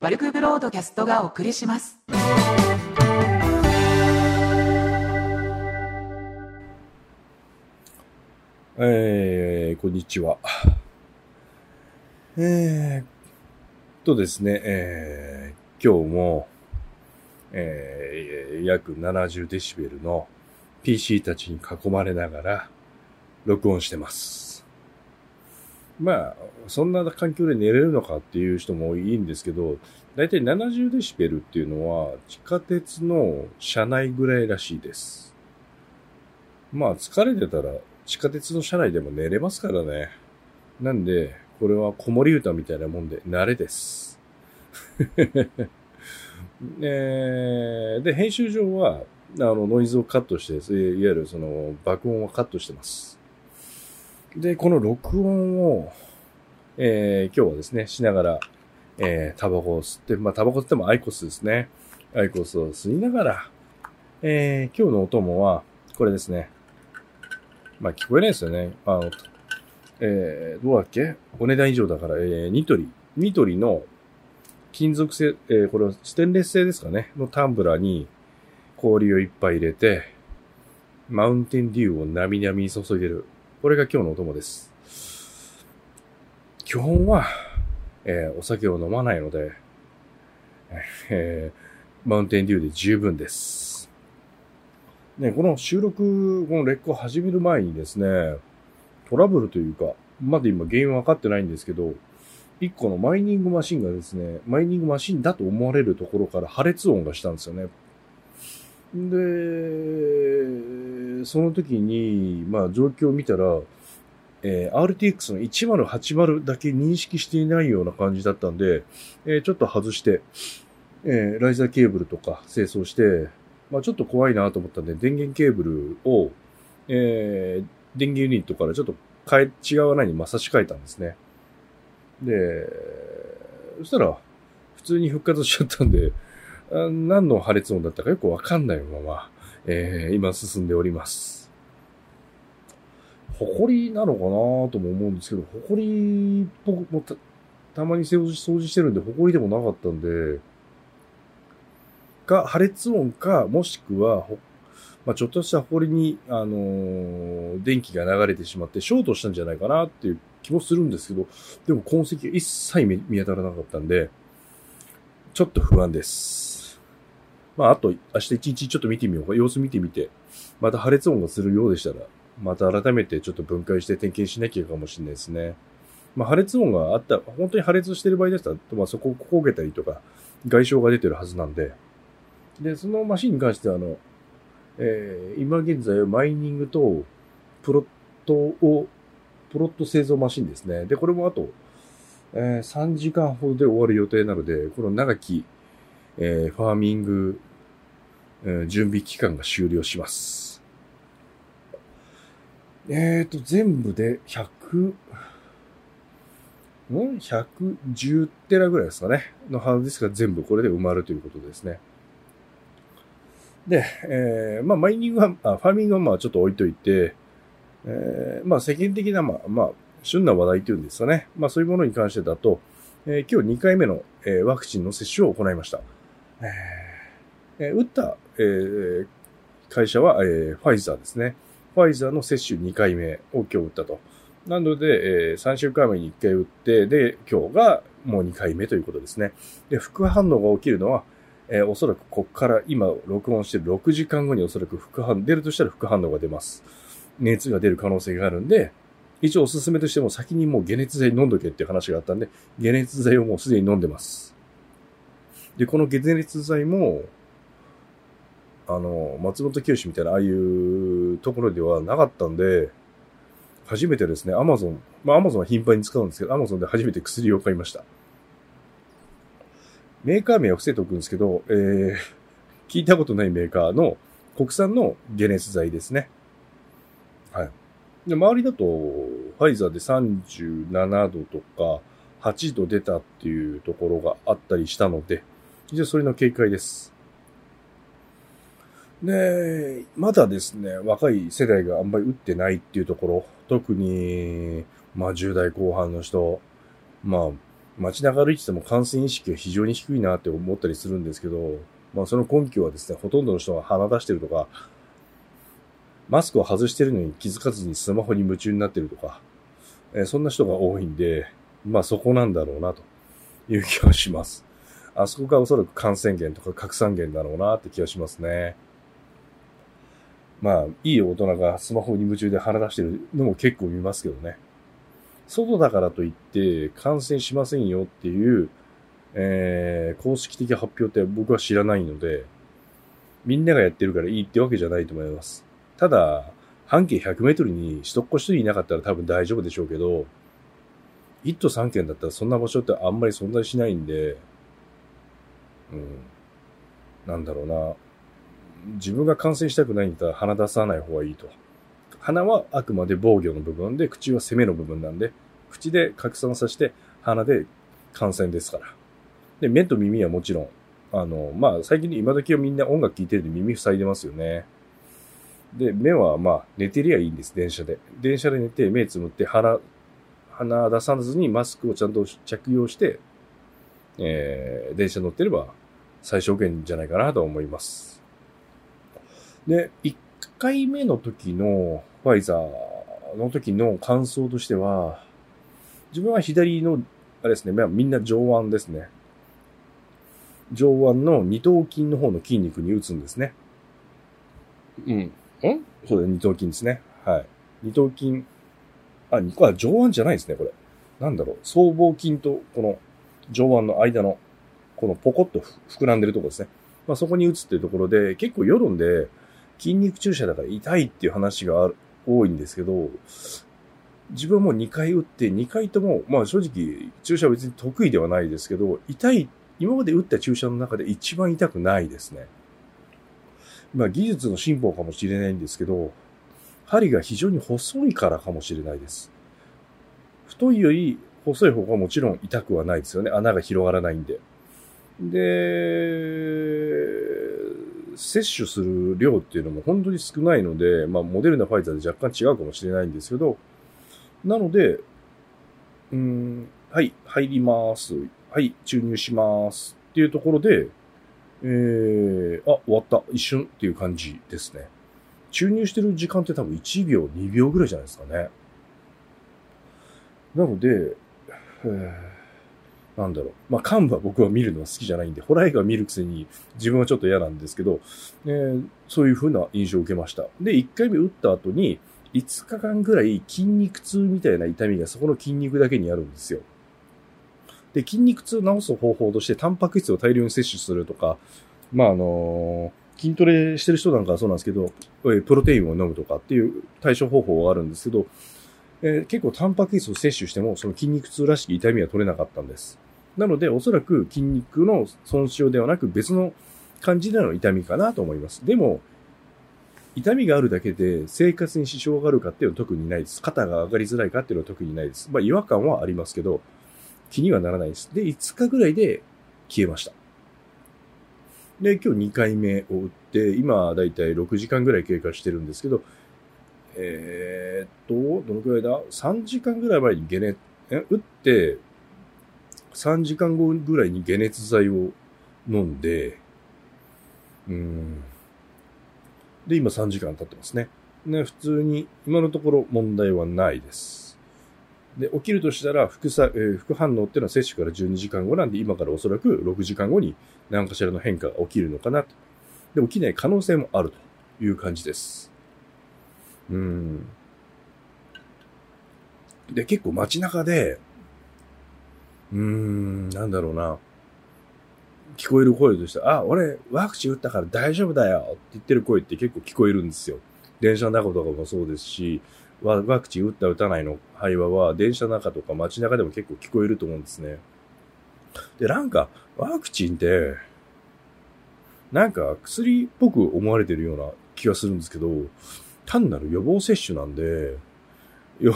バルクブロードキャストがお送りします。えー、こんにちは。えー、とですね、えー、今日も、えー、約70デシベルの PC たちに囲まれながら録音してます。まあ、そんな環境で寝れるのかっていう人もいいんですけど、だいたい70デシベルっていうのは地下鉄の車内ぐらいらしいです。まあ、疲れてたら地下鉄の車内でも寝れますからね。なんで、これは子守歌みたいなもんで、慣れです。えーで、編集上は、あの、ノイズをカットして、いわゆるその、爆音をカットしてます。で、この録音を、えー今日はですね、しながら、えータバコを吸って、まあ、タバコってもアイコスですね。アイコスを吸いながら、えー今日のお供は、これですね。まあ、聞こえないですよね。あの、えーどうだっけ？お値段以上だから、えーニトリ。ニトリの金属製、えーこれはステンレス製ですかね？のタンブラーに氷をいっぱい入れて、マウンテンデューをなみなみに注いでる。これが今日のお供です。基本は、えーお酒を飲まないので、えーマウンテンデューで十分です。ね、この収録、この劣化を始める前にですね、トラブルというか、まだ今原因は分かってないんですけど、一個のマイニングマシンがですね、マイニングマシンだと思われるところから破裂音がしたんですよね。で、その時に、まあ状況を見たら、えー RTX の1080だけ認識していないような感じだったんで、えーちょっと外して、えーライザーケーブルとか清掃して、まあちょっと怖いなと思ったんで、電源ケーブルを、えー電源ユニットからちょっと変え、違う穴にまあ差し替えたんですね。で、そしたら、普通に復活しちゃったんで、何の破裂音だったかよくわかんないまま、えー今進んでおります。埃なのかなとも思うんですけど、埃っぽくもたたまに掃除掃除してるんで、埃でもなかったんで、か、破裂音か、もしくは、まあ、ちょっとした埃に、あのー電気が流れてしまって、ショートしたんじゃないかなっていう気もするんですけど、でも痕跡が一切見当たらなかったんで、ちょっと不安です。まあ、あと、明日一日ちょっと見てみようか、様子見てみて、また破裂音がするようでしたら、また改めてちょっと分解して点検しなきゃかもしれないですね。まあ、破裂音があった、本当に破裂してる場合でしたら、まあ、そこを焦げたりとか、外傷が出てるはずなんで、で、そのマシンに関しては、あの、えー今現在はマイニングと、プロットを、プロット製造マシンですね。で、これもあと、えー3時間ほどで終わる予定なので、この長き、えーファーミング、準備期間が終了します。えーと、全部で100、ん ?110 テラぐらいですかね。のはずですが、全部これで埋まるということですね。で、えーまあ、マイニングは、あファーミングはまあちょっと置いといて、えーまあ世間的な、まあ、まあ、旬な話題というんですかね。まあそういうものに関してだと、えー今日2回目の、えーワクチンの接種を行いました。えーえー打った、えー会社は、えーファイザーですね。ファイザーの接種2回目を今日打ったと。なので、え3週間前に1回打って、で、今日がもう2回目ということですね。で、副反応が起きるのは、えーおそらくこっから今録音してる6時間後におそらく副反、出るとしたら副反応が出ます。熱が出る可能性があるんで、一応おすすめとしても先にもう解熱剤飲んどけっていう話があったんで、解熱剤をもうすでに飲んでます。で、この解熱剤も、あの、松本清みたいなああいうところではなかったんで、初めてですね、アマゾン、まあアマゾンは頻繁に使うんですけど、アマゾンで初めて薬を買いました。メーカー名は伏せておくんですけど、えー、聞いたことないメーカーの国産の解熱剤ですね。はい。で、周りだと、ファイザーで37度とか、8度出たっていうところがあったりしたので、一応それの警戒です。で、まだですね、若い世代があんまり打ってないっていうところ、特に、まあ10代後半の人、まあ街中歩いてても感染意識が非常に低いなって思ったりするんですけど、まあその根拠はですね、ほとんどの人が鼻出してるとか、マスクを外してるのに気づかずにスマホに夢中になってるとか、えーそんな人が多いんで、まあそこなんだろうなという気がします。あそこがおそらく感染源とか拡散源だろうなって気がしますね。まあ、いい大人がスマホに夢中で鼻出してるのも結構見ますけどね。外だからといって感染しませんよっていう、えー、公式的発表って僕は知らないので、みんながやってるからいいってわけじゃないと思います。ただ、半径100メートルに一っ子一人いなかったら多分大丈夫でしょうけど、1都3県だったらそんな場所ってあんまり存在しないんで、うん、なんだろうな。自分が感染したくないんだったら鼻出さない方がいいと。鼻はあくまで防御の部分で、口は攻めの部分なんで、口で拡散させて、鼻で感染ですから。で、目と耳はもちろん、あの、まあ、最近今時はみんな音楽聴いてるんで耳塞いでますよね。で、目はまあ、寝てりゃいいんです、電車で。電車で寝て、目つむって、鼻、鼻出さずにマスクをちゃんと着用して、えー、電車乗ってれば最小限じゃないかなと思います。で、1回目の時のファイザーの時の感想としては、自分は左の、あれですね、まあみんな上腕ですね。上腕の二頭筋の方の筋肉に打つんですね。うん。んそうだ、二頭筋ですね。はい。二頭筋。あ、二個は上腕じゃないですね、これ。なんだろう。僧帽筋とこの上腕の間の、このポコッと膨らんでるところですね。まあそこに打つっていうところで、結構世論で筋肉注射だから痛いっていう話がある多いんですけど、自分も2回打って、2回とも、まあ正直注射は別に得意ではないですけど、痛い、今まで打った注射の中で一番痛くないですね。まあ技術の進歩かもしれないんですけど、針が非常に細いからかもしれないです。太いより細い方がもちろん痛くはないですよね。穴が広がらないんで。で、摂取する量っていうのも本当に少ないので、まあ、モデルナ、ファイザーで若干違うかもしれないんですけど、なので、うん、はい、入ります。はい、注入します。っていうところで、えー、あ、終わった。一瞬っていう感じですね。注入してる時間って多分1秒、2秒ぐらいじゃないですかね。なので、えーなんだろう。まあ、幹部は僕は見るのは好きじゃないんで、ホラー映画を見るくせに自分はちょっと嫌なんですけど、えーそういう風な印象を受けました。で、1回目打った後に、5日間ぐらい筋肉痛みたいな痛みがそこの筋肉だけにあるんですよ。で、筋肉痛を治す方法として、タンパク質を大量に摂取するとか、まあ、あのー筋トレしてる人なんかはそうなんですけど、プロテインを飲むとかっていう対処方法があるんですけど、えー結構タンパク質を摂取しても、その筋肉痛らしき痛みは取れなかったんです。なので、おそらく筋肉の損傷ではなく別の感じでの痛みかなと思います。でも、痛みがあるだけで生活に支障があるかっていうのは特にないです。肩が上がりづらいかっていうのは特にないです。まあ違和感はありますけど、気にはならないです。で、5日ぐらいで消えました。で、今日2回目を打って、今だいたい6時間ぐらい経過してるんですけど、えーっと、どのくらいだ ?3 時間ぐらい前に解熱、え打って、3時間後ぐらいに解熱剤を飲んで、うん。で、今3時間経ってますね。ね、普通に、今のところ問題はないです。で、起きるとしたら、副さ、えー副反応っていうのは接種から12時間後なんで、今からおそらく6時間後に何かしらの変化が起きるのかなと。で、起きない可能性もあるという感じです。うん。で、結構街中で、うーん、なんだろうな。聞こえる声として、あ、俺、ワクチン打ったから大丈夫だよって言ってる声って結構聞こえるんですよ。電車の中とかもそうですし、ワクチン打った打たないの会話は、電車の中とか街中でも結構聞こえると思うんですね。で、なんか、ワクチンって、なんか薬っぽく思われてるような気がするんですけど、単なる予防接種なんで、予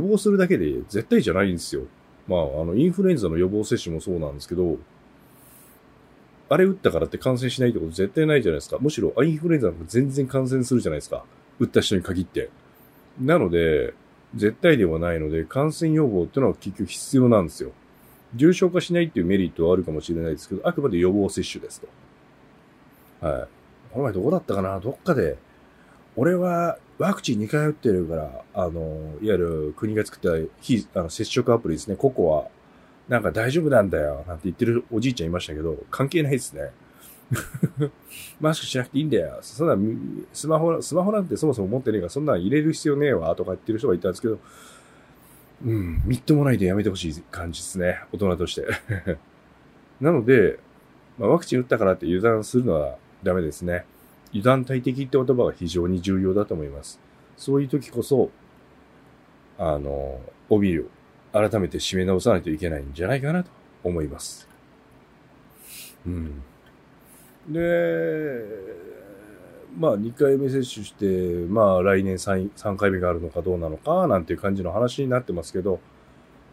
防するだけで絶対じゃないんですよ。まあ、あの、インフルエンザの予防接種もそうなんですけど、あれ打ったからって感染しないってこと絶対ないじゃないですか。むしろ、インフルエンザなんか全然感染するじゃないですか。打った人に限って。なので、絶対ではないので、感染予防ってのは結局必要なんですよ。重症化しないっていうメリットはあるかもしれないですけど、あくまで予防接種ですと。はい。この前どこだったかな？どっかで、俺はワクチン2回打ってるから、あの、いわゆる国が作った非あの接触アプリですね、ココは、なんか大丈夫なんだよ、なんて言ってるおじいちゃんいましたけど、関係ないですね。マスクしなくていいんだよ。そんな、スマホ、スマホなんてそもそも持ってねえから、そんなん入れる必要ねえわ、とか言ってる人がいたんですけど、うん、みっともないでやめてほしい感じですね。大人として。なので、まあ、ワクチン打ったからって油断するのはダメですね。油断大敵って言葉が非常に重要だと思います。そういう時こそ、あの、帯を改めて締め直さないといけないんじゃないかなと思います。うん。で、まあ2回目接種して、まあ来年 3, 3回目があるのかどうなのか、なんていう感じの話になってますけど、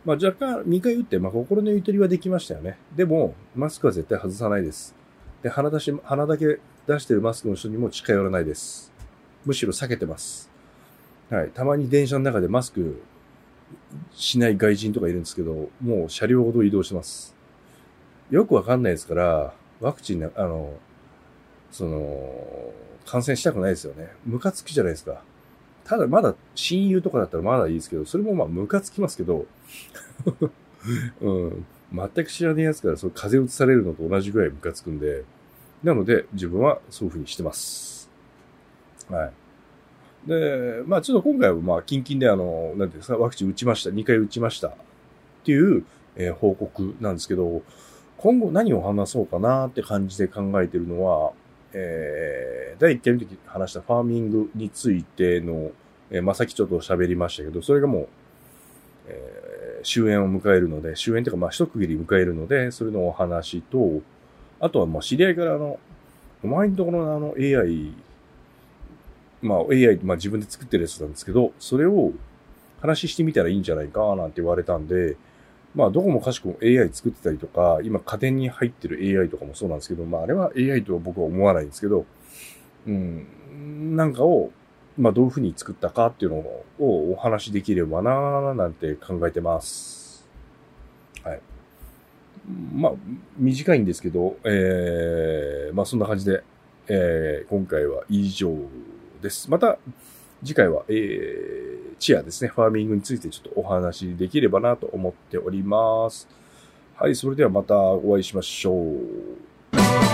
まあ若干2回打って、まあ心のゆとりはできましたよね。でも、マスクは絶対外さないです。で、鼻出し、鼻だけ出してるマスクの人にも近寄らないです。むしろ避けてます。はい。たまに電車の中でマスクしない外人とかいるんですけど、もう車両ほど移動してます。よくわかんないですから、ワクチンなあの、その、感染したくないですよね。ムカつきじゃないですか。ただまだ親友とかだったらまだいいですけど、それもまあムカつきますけど、うん、全く知らねえやつからその風邪移されるのと同じぐらいムカつくんで、なので自分はそういう風にしてます。はい。で、まあちょっと今回はまあ近々であの、なんていうんですか、ワクチン打ちました、2回打ちましたっていう、えー、報告なんですけど、今後何を話そうかなって感じで考えてるのは、えー、第1回の時話したファーミングについての、えー、まあ、さっきちょっと喋りましたけど、それがもう、えー、終焉を迎えるので、終焉というか、まあ、一区切り迎えるので、それのお話と、あとは、ま、知り合いからあの、お前のところのあの AI、まあ、AI、まあ、自分で作ってるやつなんですけど、それを話してみたらいいんじゃないか、なんて言われたんで、まあ、どこもかしくも AI 作ってたりとか、今家電に入ってる AI とかもそうなんですけど、まあ、あれは AI とは僕は思わないんですけど、うん、なんかを、まあ、どういうふうに作ったかっていうのをお話しできればなーなんて考えてます。はい。まあ、短いんですけど、えー、まあ、そんな感じで、えー、今回は以上です。また、次回は、えー、チアですね、ファーミングについてちょっとお話できればなと思っております。はい、それではまたお会いしましょう。